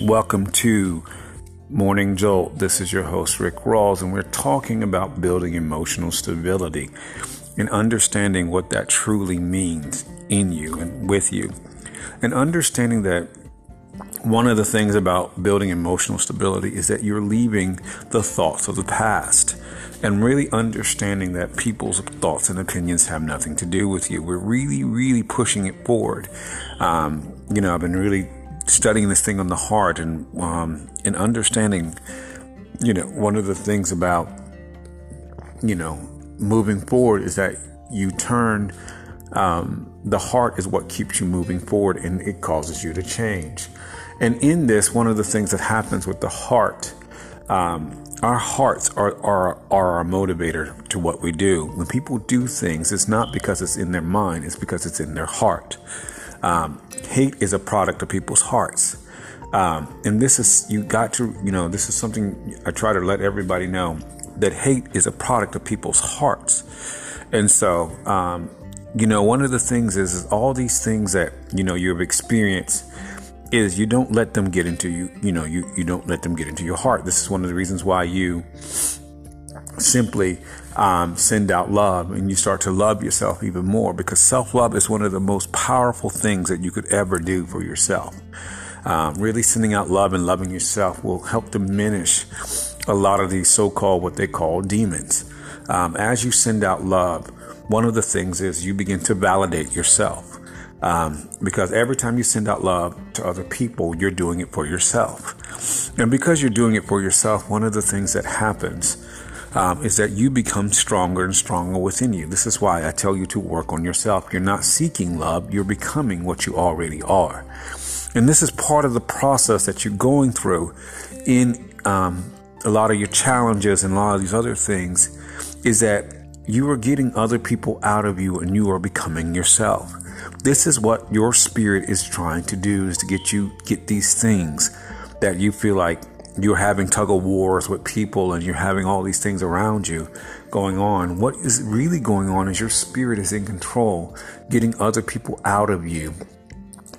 Welcome to Morning Jolt. This is your host, Rick Rawls, and we're talking about building emotional stability and understanding what that truly means in you and with you. And understanding that one of the things about building emotional stability is that you're leaving the thoughts of the past and really understanding that people's thoughts and opinions have nothing to do with you. We're really, really pushing it forward. Um, you know, I've been really studying this thing on the heart and um, and understanding, you know, one of the things about you know moving forward is that you turn um, the heart is what keeps you moving forward and it causes you to change. And in this, one of the things that happens with the heart, um, our hearts are, are, are our motivator to what we do. When people do things, it's not because it's in their mind, it's because it's in their heart. Um, hate is a product of people's hearts. Um, and this is, you got to, you know, this is something I try to let everybody know that hate is a product of people's hearts. And so, um, you know, one of the things is, is all these things that, you know, you've experienced is you don't let them get into you, you know, you, you don't let them get into your heart. This is one of the reasons why you simply um, send out love and you start to love yourself even more because self love is one of the most powerful things that you could ever do for yourself. Um, really sending out love and loving yourself will help diminish a lot of these so called what they call demons. Um, as you send out love, one of the things is you begin to validate yourself. Um, because every time you send out love to other people, you're doing it for yourself. And because you're doing it for yourself, one of the things that happens um, is that you become stronger and stronger within you. This is why I tell you to work on yourself. You're not seeking love, you're becoming what you already are. And this is part of the process that you're going through in um, a lot of your challenges and a lot of these other things is that you are getting other people out of you and you are becoming yourself. This is what your spirit is trying to do is to get you get these things that you feel like you're having tug of wars with people and you're having all these things around you going on. What is really going on is your spirit is in control, getting other people out of you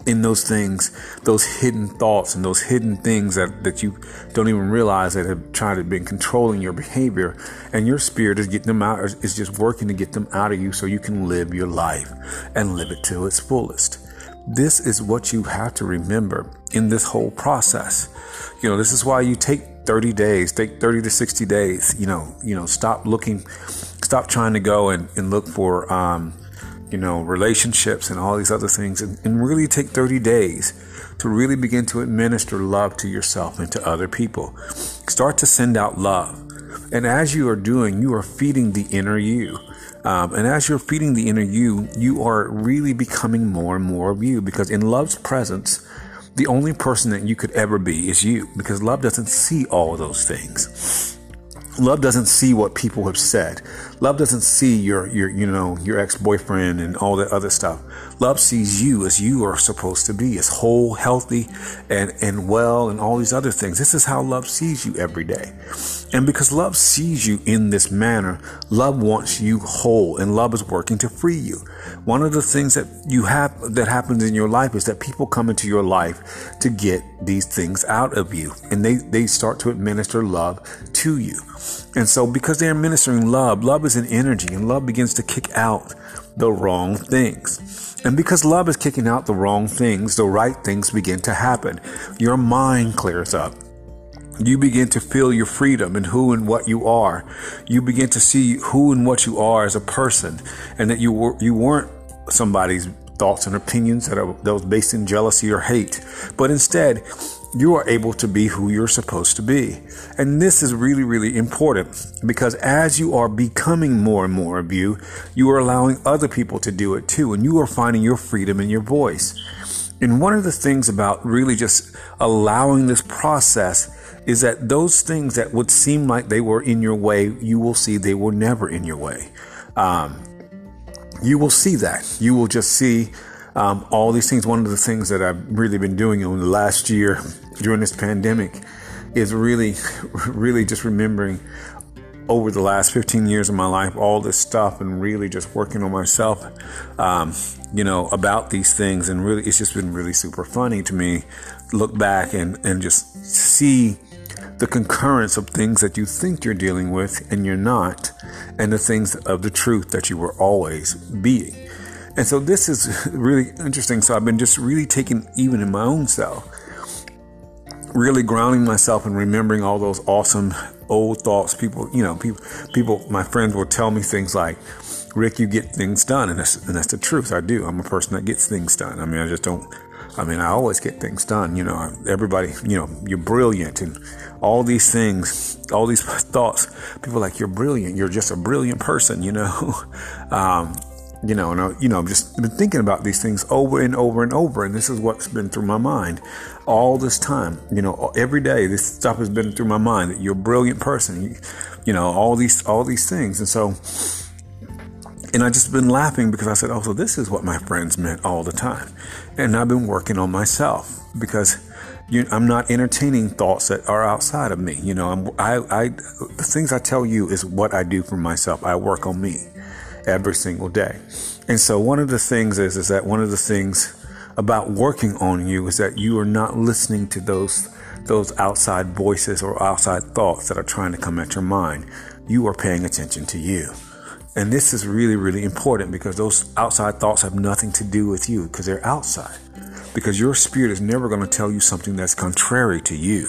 in those things, those hidden thoughts and those hidden things that, that you don't even realize that have tried to been controlling your behavior. And your spirit is getting them out, is just working to get them out of you so you can live your life and live it to its fullest. This is what you have to remember in this whole process. You know, this is why you take 30 days, take 30 to 60 days, you know, you know, stop looking, stop trying to go and, and look for, um, you know, relationships and all these other things and, and really take 30 days to really begin to administer love to yourself and to other people. Start to send out love. And as you are doing, you are feeding the inner you. Um, and as you're feeding the inner you, you are really becoming more and more of you because in love's presence, the only person that you could ever be is you because love doesn't see all those things. Love doesn't see what people have said. Love doesn't see your, your, you know, your ex-boyfriend and all that other stuff. Love sees you as you are supposed to be, as whole, healthy, and, and well, and all these other things. This is how love sees you every day. And because love sees you in this manner, love wants you whole and love is working to free you. One of the things that you have that happens in your life is that people come into your life to get these things out of you and they, they start to administer love to you. And so because they're administering love, love is an energy and love begins to kick out the wrong things. And because love is kicking out the wrong things, the right things begin to happen. Your mind clears up. You begin to feel your freedom and who and what you are. You begin to see who and what you are as a person and that you were, you weren't somebody's thoughts and opinions that are those based in jealousy or hate, but instead you are able to be who you're supposed to be. And this is really, really important because as you are becoming more and more of you, you are allowing other people to do it too. And you are finding your freedom in your voice. And one of the things about really just allowing this process is that those things that would seem like they were in your way, you will see they were never in your way. Um, you will see that. You will just see um, all these things. One of the things that I've really been doing in the last year during this pandemic is really, really just remembering over the last 15 years of my life, all this stuff and really just working on myself, um, you know, about these things. And really, it's just been really super funny to me look back and, and just see the concurrence of things that you think you're dealing with and you're not, and the things of the truth that you were always being. And so this is really interesting. So I've been just really taking, even in my own self, really grounding myself and remembering all those awesome old thoughts. People, you know, people, people, my friends will tell me things like, Rick, you get things done. And that's, and that's the truth. I do. I'm a person that gets things done. I mean, I just don't, I mean, I always get things done. You know, everybody, you know, you're brilliant and all these things, all these thoughts. People like, you're brilliant. You're just a brilliant person, you know. um, you know, and I, you know, I've just been thinking about these things over and over and over, and this is what's been through my mind all this time. You know, every day this stuff has been through my mind that you're a brilliant person. You, you know, all these all these things, and so, and I just been laughing because I said, "Oh, so this is what my friends meant all the time," and I've been working on myself because. You, I'm not entertaining thoughts that are outside of me. You know, I'm, I, I, the things I tell you is what I do for myself. I work on me every single day. And so one of the things is, is that one of the things about working on you is that you are not listening to those, those outside voices or outside thoughts that are trying to come at your mind. You are paying attention to you. And this is really, really important because those outside thoughts have nothing to do with you because they're outside. Because your spirit is never going to tell you something that's contrary to you.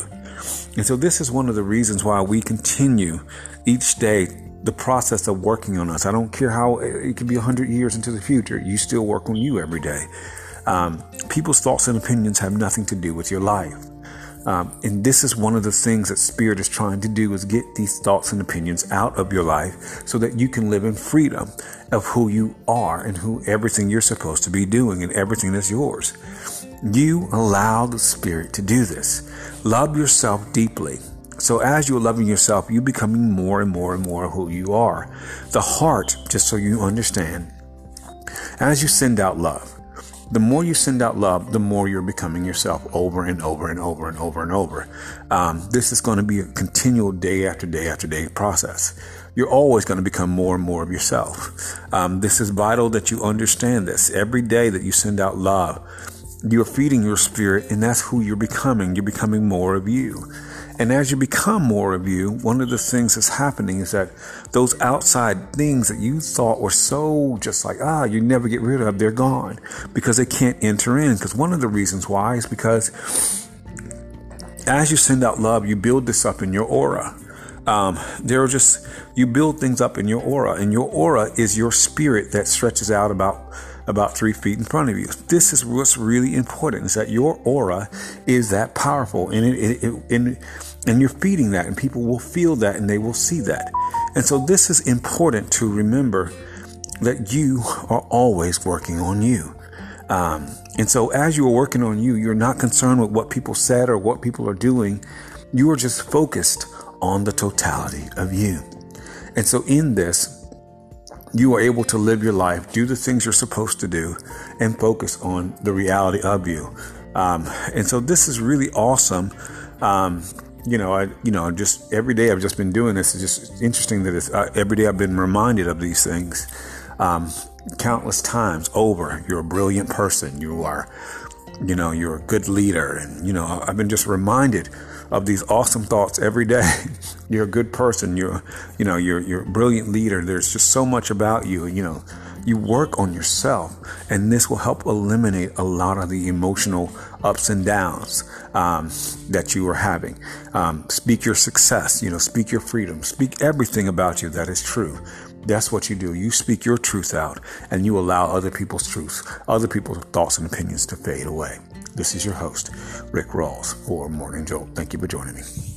And so this is one of the reasons why we continue each day the process of working on us. I don't care how it could be 100 years into the future, you still work on you every day. Um, people's thoughts and opinions have nothing to do with your life. Um, and this is one of the things that spirit is trying to do is get these thoughts and opinions out of your life so that you can live in freedom of who you are and who everything you're supposed to be doing and everything that's yours. You allow the spirit to do this. Love yourself deeply so as you're loving yourself, you're becoming more and more and more who you are. The heart, just so you understand, as you send out love, the more you send out love, the more you're becoming yourself over and over and over and over and over. Um, this is going to be a continual day after day after day process. You're always going to become more and more of yourself. Um, this is vital that you understand this. Every day that you send out love, you're feeding your spirit, and that's who you're becoming. You're becoming more of you. And as you become more of you, one of the things that's happening is that those outside things that you thought were so just like, ah, you never get rid of, they're gone because they can't enter in. Because one of the reasons why is because as you send out love, you build this up in your aura. Um, there are just, you build things up in your aura, and your aura is your spirit that stretches out about about three feet in front of you. This is what's really important is that your aura is that powerful and it, it, it and, and you're feeding that and people will feel that and they will see that. And so this is important to remember that you are always working on you. Um, and so as you are working on you, you're not concerned with what people said or what people are doing. You are just focused on the totality of you. And so in this, you are able to live your life, do the things you're supposed to do, and focus on the reality of you. Um, and so this is really awesome. Um, you know, I, you know, just every day I've just been doing this. It's just interesting that it's, uh, every day I've been reminded of these things, um, countless times over. You're a brilliant person. You are, you know, you're a good leader. And, you know, I've been just reminded of these awesome thoughts every day. you're a good person. You're, you know, you're, you're a brilliant leader. There's just so much about you. You know, you work on yourself, and this will help eliminate a lot of the emotional ups and downs um, that you are having. Um, speak your success. You know, speak your freedom. Speak everything about you that is true. That's what you do. You speak your truth out, and you allow other people's truths, other people's thoughts and opinions to fade away. This is your host, Rick Rawls, for Morning Jolt. Thank you for joining me.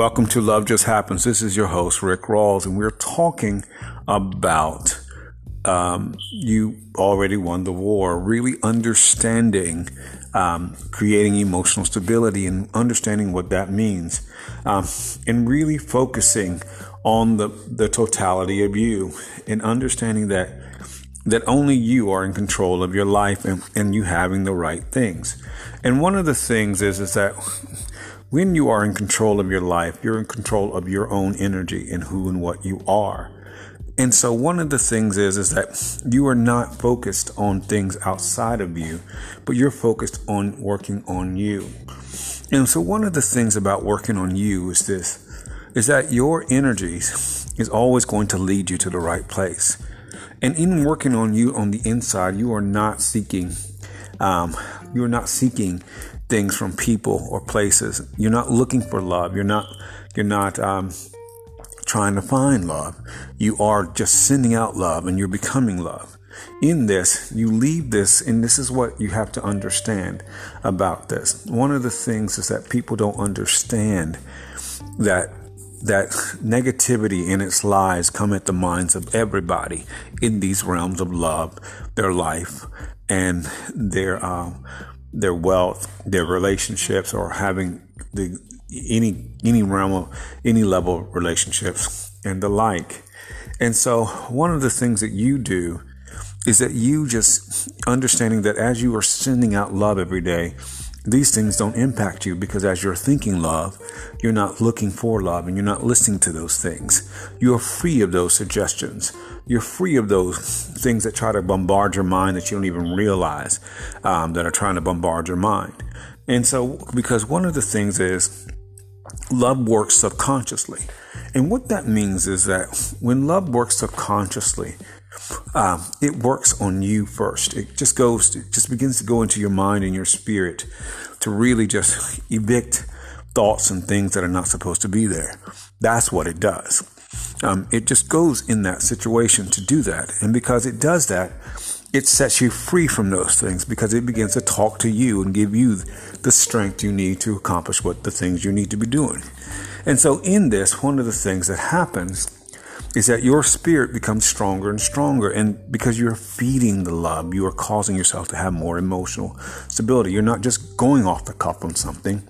Welcome to Love Just Happens. This is your host, Rick Rawls, and we're talking about um, you already won the war, really understanding um, creating emotional stability and understanding what that means, um, and really focusing on the, the totality of you and understanding that that only you are in control of your life and, and you having the right things. And one of the things is, is that when you are in control of your life, you're in control of your own energy and who and what you are. And so one of the things is is that you are not focused on things outside of you, but you're focused on working on you. And so one of the things about working on you is this is that your energies is always going to lead you to the right place. And in working on you on the inside, you are not seeking, um, you are not seeking things from people or places. You're not looking for love. You're not, you're not, um, trying to find love. You are just sending out love and you're becoming love. In this, you leave this, and this is what you have to understand about this. One of the things is that people don't understand that that negativity and its lies come at the minds of everybody in these realms of love, their life, and their uh, their wealth, their relationships, or having the any any realm of any level of relationships and the like. And so, one of the things that you do is that you just understanding that as you are sending out love every day, these things don't impact you because as you're thinking love, you're not looking for love and you're not listening to those things. You're free of those suggestions. You're free of those things that try to bombard your mind that you don't even realize um, that are trying to bombard your mind. And so, because one of the things is love works subconsciously. And what that means is that when love works subconsciously, um, it works on you first. It just goes, it just begins to go into your mind and your spirit to really just evict thoughts and things that are not supposed to be there. That's what it does. Um, it just goes in that situation to do that. And because it does that, it sets you free from those things because it begins to talk to you and give you the strength you need to accomplish what the things you need to be doing. And so, in this, one of the things that happens is that your spirit becomes stronger and stronger. And because you're feeding the love, you are causing yourself to have more emotional stability. You're not just going off the cuff on something,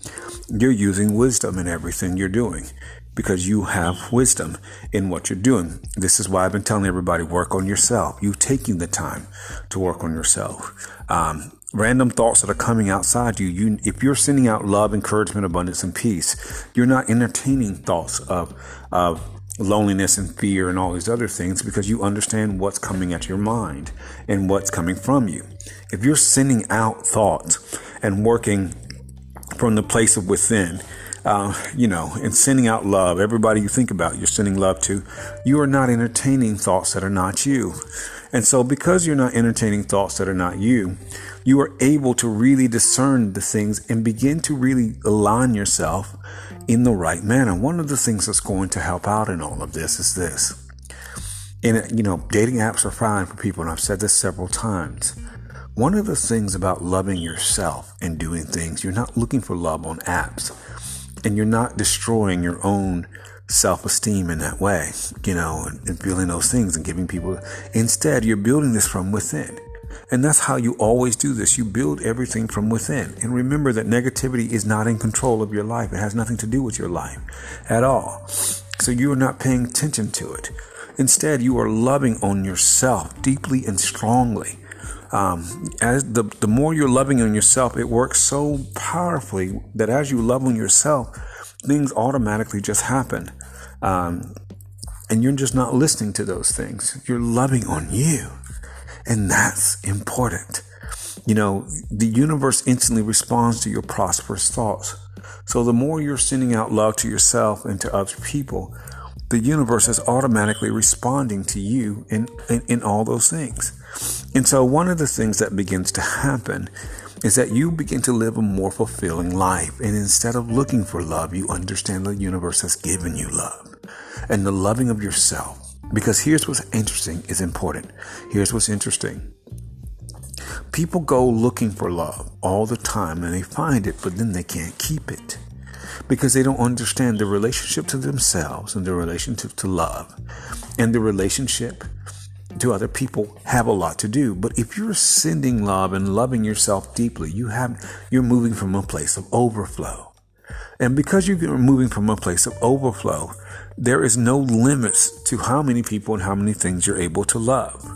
you're using wisdom in everything you're doing because you have wisdom in what you're doing. This is why I've been telling everybody work on yourself. You taking the time to work on yourself. Um, random thoughts that are coming outside you, you, if you're sending out love, encouragement, abundance, and peace, you're not entertaining thoughts of, of loneliness and fear and all these other things because you understand what's coming at your mind and what's coming from you. If you're sending out thoughts and working from the place of within, uh, you know, and sending out love. Everybody you think about, you're sending love to. You are not entertaining thoughts that are not you. And so, because you're not entertaining thoughts that are not you, you are able to really discern the things and begin to really align yourself in the right manner. One of the things that's going to help out in all of this is this. And, you know, dating apps are fine for people, and I've said this several times. One of the things about loving yourself and doing things, you're not looking for love on apps and you're not destroying your own self-esteem in that way, you know, and, and feeling those things and giving people. Instead, you're building this from within. And that's how you always do this. You build everything from within. And remember that negativity is not in control of your life. It has nothing to do with your life at all. So you are not paying attention to it. Instead, you are loving on yourself deeply and strongly. Um, as the, the more you're loving on yourself, it works so powerfully that as you love on yourself, things automatically just happen. Um, and you're just not listening to those things. You're loving on you. And that's important. You know, the universe instantly responds to your prosperous thoughts. So the more you're sending out love to yourself and to other people, the universe is automatically responding to you in, in, in all those things. And so, one of the things that begins to happen is that you begin to live a more fulfilling life. And instead of looking for love, you understand the universe has given you love and the loving of yourself. Because here's what's interesting is important. Here's what's interesting. People go looking for love all the time and they find it, but then they can't keep it because they don't understand the relationship to themselves and the relationship to love and the relationship to other people have a lot to do. But if you're sending love and loving yourself deeply, you have you're moving from a place of overflow. And because you're moving from a place of overflow, there is no limits to how many people and how many things you're able to love.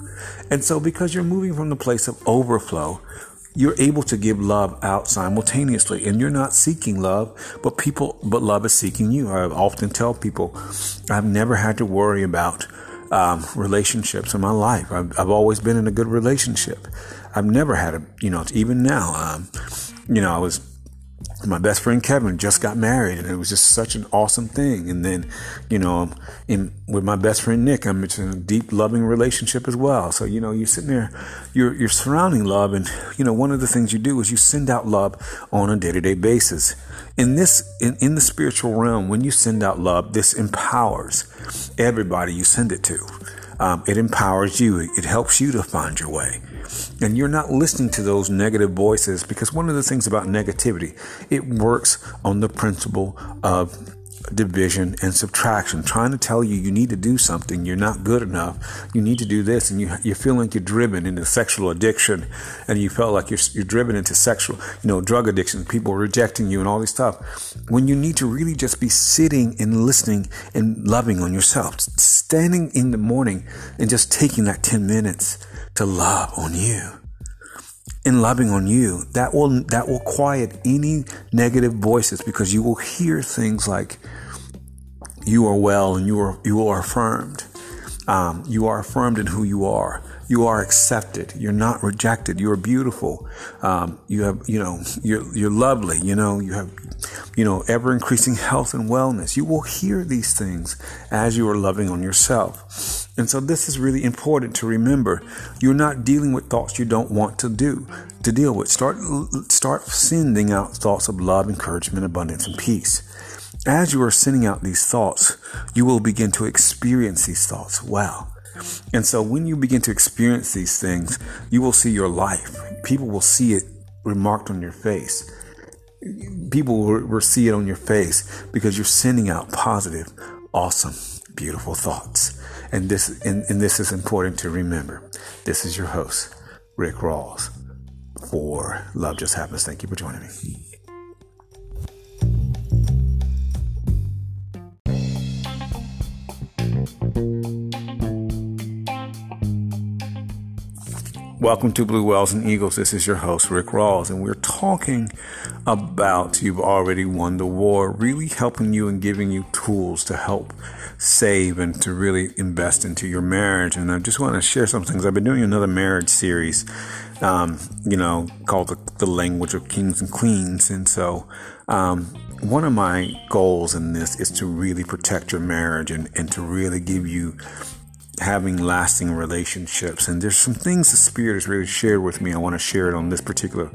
And so, because you're moving from the place of overflow, you're able to give love out simultaneously and you're not seeking love but people but love is seeking you i often tell people i've never had to worry about um, relationships in my life. I've, I've, always been in a good relationship. I've never had a you know even now um, you know i was my best friend Kevin just got married, and it was just such an awesome thing. And then, you know, um, in with my best friend Nick, I'm in a deep, loving relationship as well. So, you know, you're sitting there, you're you're surrounding love, and you know, one of the things you do is you send out love on a day to day basis. In this, in, in the spiritual realm, when you send out love, this empowers everybody you send it to. Um, it empowers you. It helps you to find your way and you're not listening to those negative voices because one of the things about negativity it works on the principle of division and subtraction trying to tell you you need to do something you're not good enough you need to do this and you you feel like you're driven into sexual addiction and you felt like you're, you're driven into sexual you know drug addiction people rejecting you and all this stuff when you need to really just be sitting and listening and loving on yourself standing in the morning and just taking that 10 minutes to love on you. In loving on you, that will that will quiet any negative voices because you will hear things like you are well and you are you are affirmed. Um, you are affirmed in who you are. You are accepted. You're not rejected. You are beautiful. Um, you have, you know, you're, you're lovely. You know, you have, you know, ever increasing health and wellness. You will hear these things as you are loving on yourself. And so this is really important to remember. You're not dealing with thoughts you don't want to do, to deal with. Start, start sending out thoughts of love, encouragement, abundance, and peace. As you are sending out these thoughts, you will begin to experience these thoughts well. And so when you begin to experience these things, you will see your life. People will see it remarked on your face. People will, will see it on your face because you're sending out positive, awesome, beautiful thoughts. And this and, and this is important to remember. This is your host, Rick Rawls, for Love Just Happens. Thank you for joining me. Welcome to Blue Wells and Eagles. This is your host, Rick Rawls, and we're talking about You've Already Won the War, really helping you and giving you tools to help save and to really invest into your marriage. And I just want to share some things. I've been doing another marriage series, um, you know, called the, the, Language of Kings and Queens. And so, um, one of my goals in this is to really protect your marriage and, and to really give you having lasting relationships. And there's some things the Spirit has really shared with me. I want to share it on this particular,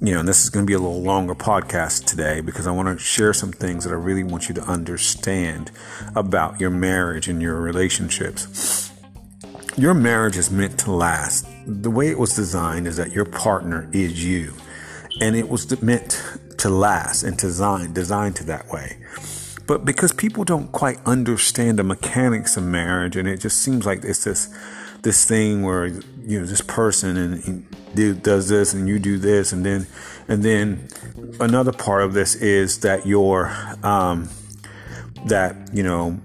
you know, and this is going to be a little longer podcast today because I want to share some things that I really want you to understand about your marriage and your relationships. Your marriage is meant to last. The way it was designed is that your partner is you, and it was meant to last and designed designed to that way. But because people don't quite understand the mechanics of marriage, and it just seems like it's this this thing where you know this person and he does this and you do this, and then and then another part of this is that your um, that you know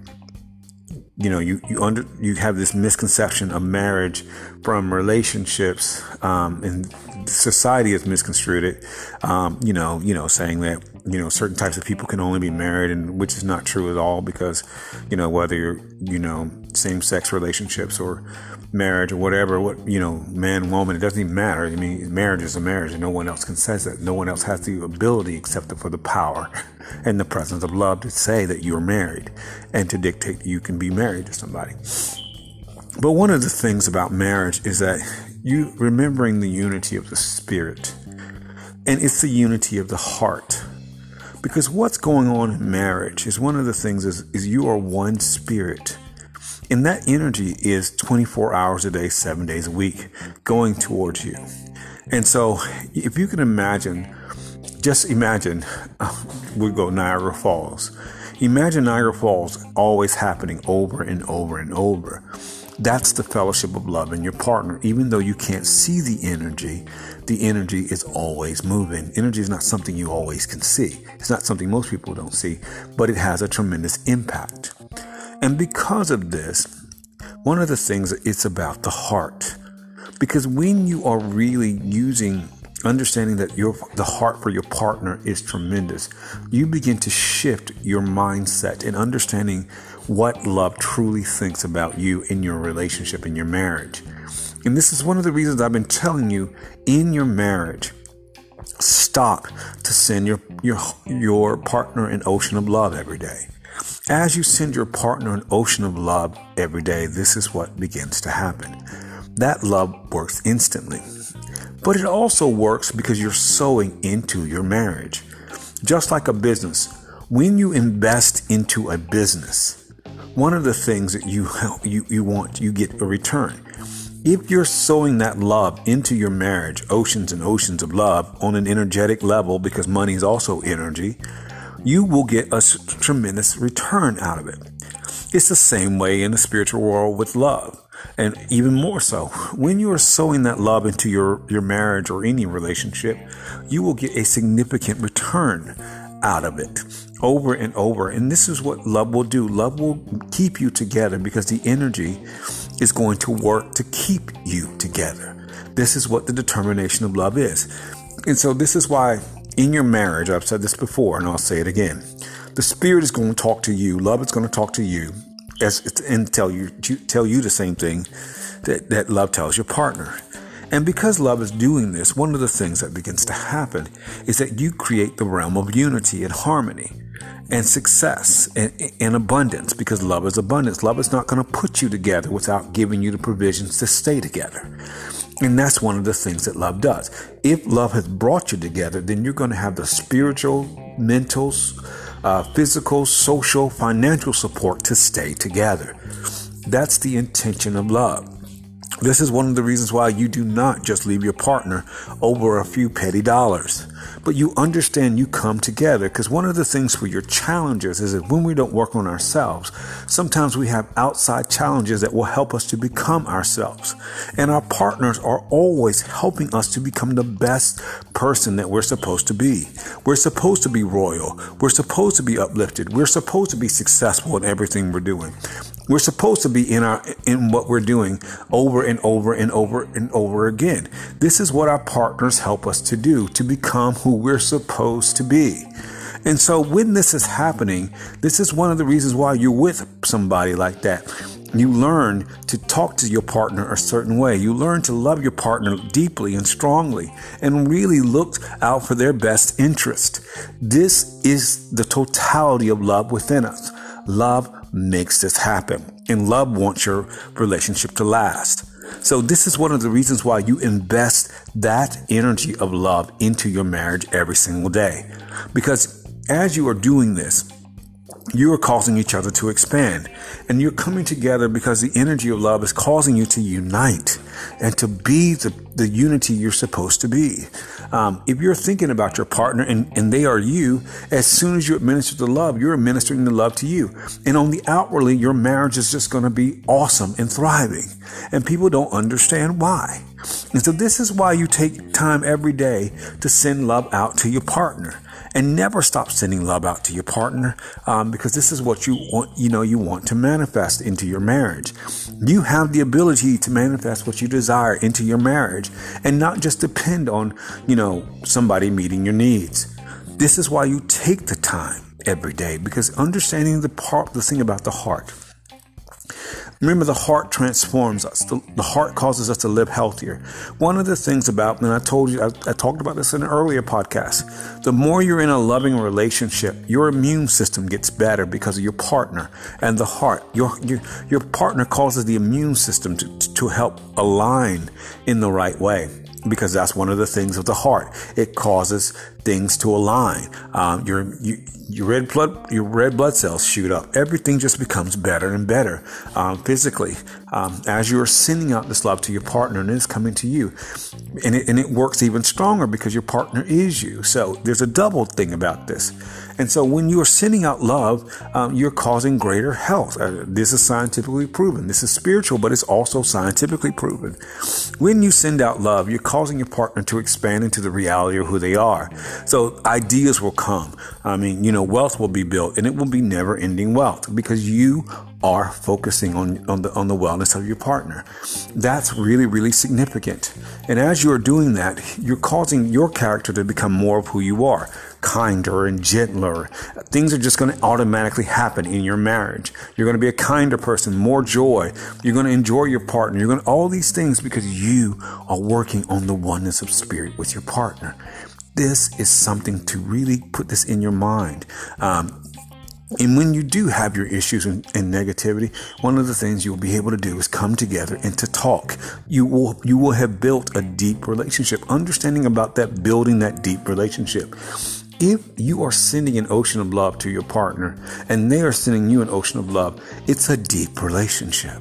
you know you you under you have this misconception of marriage from relationships um, and society has misconstrued it um, you know you know saying that you know certain types of people can only be married and which is not true at all because you know whether you're you know same sex relationships or marriage or whatever what you know man woman it doesn't even matter. I mean marriage is a marriage and no one else can say that. No one else has the ability except for the power and the presence of love to say that you're married and to dictate you can be married to somebody. But one of the things about marriage is that you remembering the unity of the spirit and it's the unity of the heart because what's going on in marriage is one of the things is, is you are one spirit. And that energy is 24 hours a day, seven days a week going towards you. And so if you can imagine, just imagine, we go Niagara Falls. Imagine Niagara Falls always happening over and over and over. That's the fellowship of love in your partner. Even though you can't see the energy, the energy is always moving. Energy is not something you always can see. It's not something most people don't see, but it has a tremendous impact. And because of this, one of the things it's about the heart. Because when you are really using understanding that your the heart for your partner is tremendous, you begin to shift your mindset and understanding what love truly thinks about you in your relationship in your marriage. And this is one of the reasons I've been telling you in your marriage stop to send your your your partner an ocean of love every day. As you send your partner an ocean of love every day, this is what begins to happen. That love works instantly. But it also works because you're sowing into your marriage. Just like a business, when you invest into a business, one of the things that you you, you want you get a return. If you're sowing that love into your marriage, oceans and oceans of love on an energetic level, because money is also energy, you will get a tremendous return out of it. It's the same way in the spiritual world with love. And even more so, when you are sowing that love into your, your marriage or any relationship, you will get a significant return out of it over and over. And this is what love will do. Love will keep you together because the energy is going to work to keep you together. This is what the determination of love is. And so this is why in your marriage, I've said this before and I'll say it again. The spirit is going to talk to you. Love is going to talk to you as, and tell you tell you the same thing that, that love tells your partner. And because love is doing this, one of the things that begins to happen is that you create the realm of unity and harmony and success and, and abundance because love is abundance. Love is not going to put you together without giving you the provisions to stay together. And that's one of the things that love does. If love has brought you together, then you're going to have the spiritual, mental, uh, physical, social, financial support to stay together. That's the intention of love. This is one of the reasons why you do not just leave your partner over a few petty dollars, but you understand you come together. Because one of the things for your challenges is that when we don't work on ourselves, sometimes we have outside challenges that will help us to become ourselves. And our partners are always helping us to become the best person that we're supposed to be. We're supposed to be royal. We're supposed to be uplifted. We're supposed to be successful in everything we're doing. We're supposed to be in our in what we're doing over and over and over and over again. This is what our partners help us to do to become who we're supposed to be. And so when this is happening, this is one of the reasons why you're with somebody like that. You learn to talk to your partner a certain way. You learn to love your partner deeply and strongly and really look out for their best interest. This is the totality of love within us. Love makes this happen. And love wants your relationship to last. So, this is one of the reasons why you invest that energy of love into your marriage every single day. Because as you are doing this, you are causing each other to expand. And you're coming together because the energy of love is causing you to unite and to be the, the unity you're supposed to be. Um, if you're thinking about your partner and, and they are you, as soon as you administer the love, you're administering the love to you. And on the outwardly, your marriage is just going to be awesome and thriving. And people don't understand why. And so this is why you take time every day to send love out to your partner and never stop sending love out to your partner um, because this is what you want you know you want to manifest into your marriage. You have the ability to manifest what you desire into your marriage and not just depend on you know somebody meeting your needs. This is why you take the time every day because understanding the part the thing about the heart Remember, the heart transforms us. The, the, heart causes us to live healthier. One of the things about, and I told you, I, I talked about this in an earlier podcast, the more you're in a loving relationship, your immune system gets better because of your partner and the heart. Your, your, your partner causes the immune system to, to help align in the right way because that's one of the things of the heart. It causes things to align. Um, your you, your red blood your red blood cells shoot up. Everything just becomes better and better um, physically um, as you are sending out this love to your partner and it's coming to you, and it and it works even stronger because your partner is you. So there's a double thing about this. And so when you are sending out love, um, you're causing greater health. Uh, this is scientifically proven. This is spiritual, but it's also scientifically proven. When you send out love, you're causing your partner to expand into the reality of who they are. So ideas will come. I mean, you know, wealth will be built and it will be never ending wealth because you are focusing on, on the on the wellness of your partner. That's really, really significant. And as you are doing that, you're causing your character to become more of who you are, kinder and gentler. Things are just going to automatically happen in your marriage. You're going to be a kinder person, more joy. You're going to enjoy your partner. You're going to all these things because you are working on the oneness of spirit with your partner. This is something to really put this in your mind. Um, and when you do have your issues and, and, negativity, one of the things you'll be able to do is come together and to talk. You will you will have built a deep relationship. Understanding about that building that deep relationship. If you are sending an ocean of love to your partner and they are sending you an ocean of love, it's a deep relationship.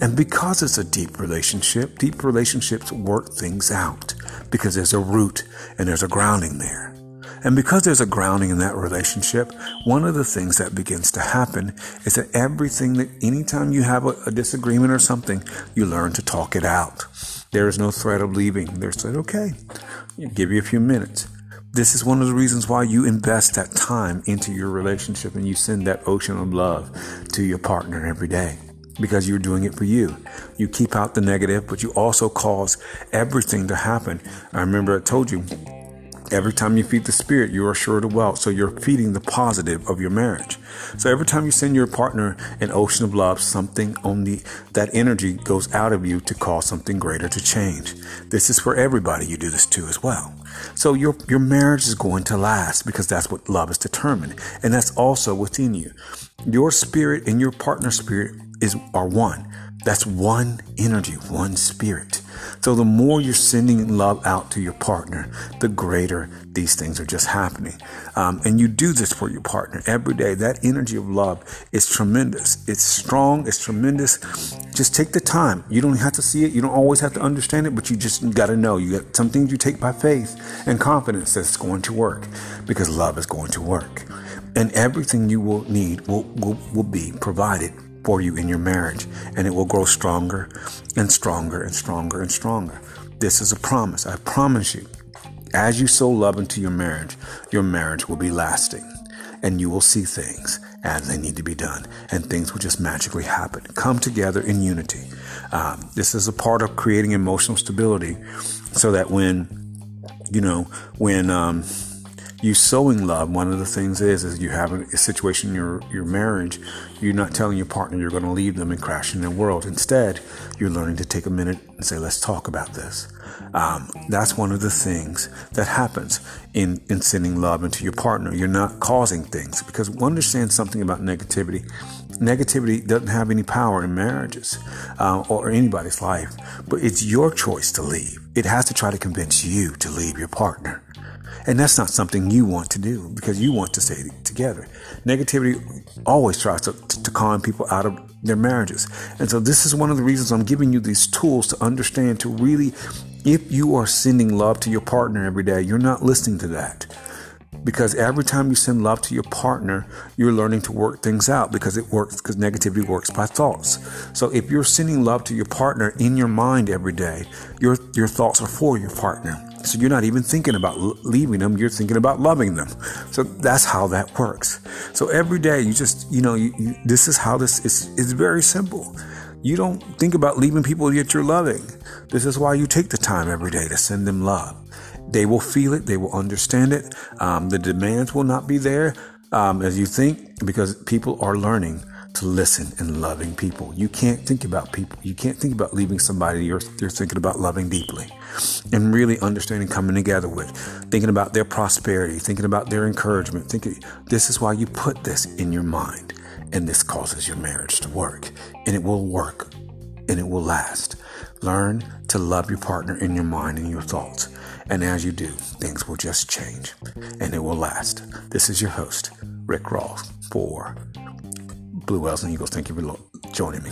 And because it's a deep relationship, deep relationships work things out because there's a root and there's a grounding there. And because there's a grounding in that relationship, one of the things that begins to happen is that everything that anytime you have a, a disagreement or something, you learn to talk it out. There is no threat of leaving. There's said, okay, give you a few minutes. This is one of the reasons why you invest that time into your relationship and you send that ocean of love to your partner every day because you're doing it for you. You keep out the negative, but you also cause everything to happen. I remember I told you Every time you feed the spirit, you are sure of wealth. So you're feeding the positive of your marriage. So every time you send your partner an ocean of love, something on the that energy goes out of you to cause something greater to change. This is for everybody you do this to as well. So your your marriage is going to last because that's what love is determined. And that's also within you. Your spirit and your partner spirit is are one. That's one energy, one spirit. So the more you're sending love out to your partner, the greater these things are just happening. Um, and you do this for your partner every day. That energy of love is tremendous. It's strong. It's tremendous. Just take the time. You don't have to see it. You don't always have to understand it, but you just got to know. You got some things you take by faith and confidence that it's going to work because love is going to work. And everything you will need will, will, will be provided for you in your marriage, and it will grow stronger and stronger and stronger and stronger. This is a promise. I promise you. As you sow love into your marriage, your marriage will be lasting, and you will see things as they need to be done, and things will just magically happen. Come together in unity. Um, this is a part of creating emotional stability, so that when you know when um, you sowing love, one of the things is is you have a situation in your your marriage, you're not telling your partner you're going to leave them and crash in their world. Instead, you're learning to take a minute and say, "Let's talk about this." Um, that's one of the things that happens in in sending love into your partner. You're not causing things because understand something about negativity. Negativity doesn't have any power in marriages uh, or anybody's life, but it's your choice to leave. It has to try to convince you to leave your partner. And that's not something you want to do because you want to stay together. Negativity always tries to, to con people out of their marriages. And so this is one of the reasons I'm giving you these tools to understand to really, if you are sending love to your partner every day, you're not listening to that. Because every time you send love to your partner, you're learning to work things out because it works, because negativity works by thoughts. So if you're sending love to your partner in your mind every day, your, your thoughts are for your partner. So you're not even thinking about leaving them, you're thinking about loving them. So that's how that works. So every day you just, you know, you, you, this is how this is, it's very simple. You don't think about leaving people that you're loving. This is why you take the time every day to send them love. They will feel it, they will understand it. Um, the demands will not be there um, as you think because people are learning to listen and loving people. You can't think about people. You can't think about leaving somebody you're, you're thinking about loving deeply and really understanding coming together with, thinking about their prosperity, thinking about their encouragement. Thinking this is why you put this in your mind, and this causes your marriage to work, and it will work, and it will last. Learn to love your partner in your mind and your thoughts. And as you do, things will just change and it will last. This is your host, Rick Rawls, for Blue Whales and Eagles. Thank you for joining me.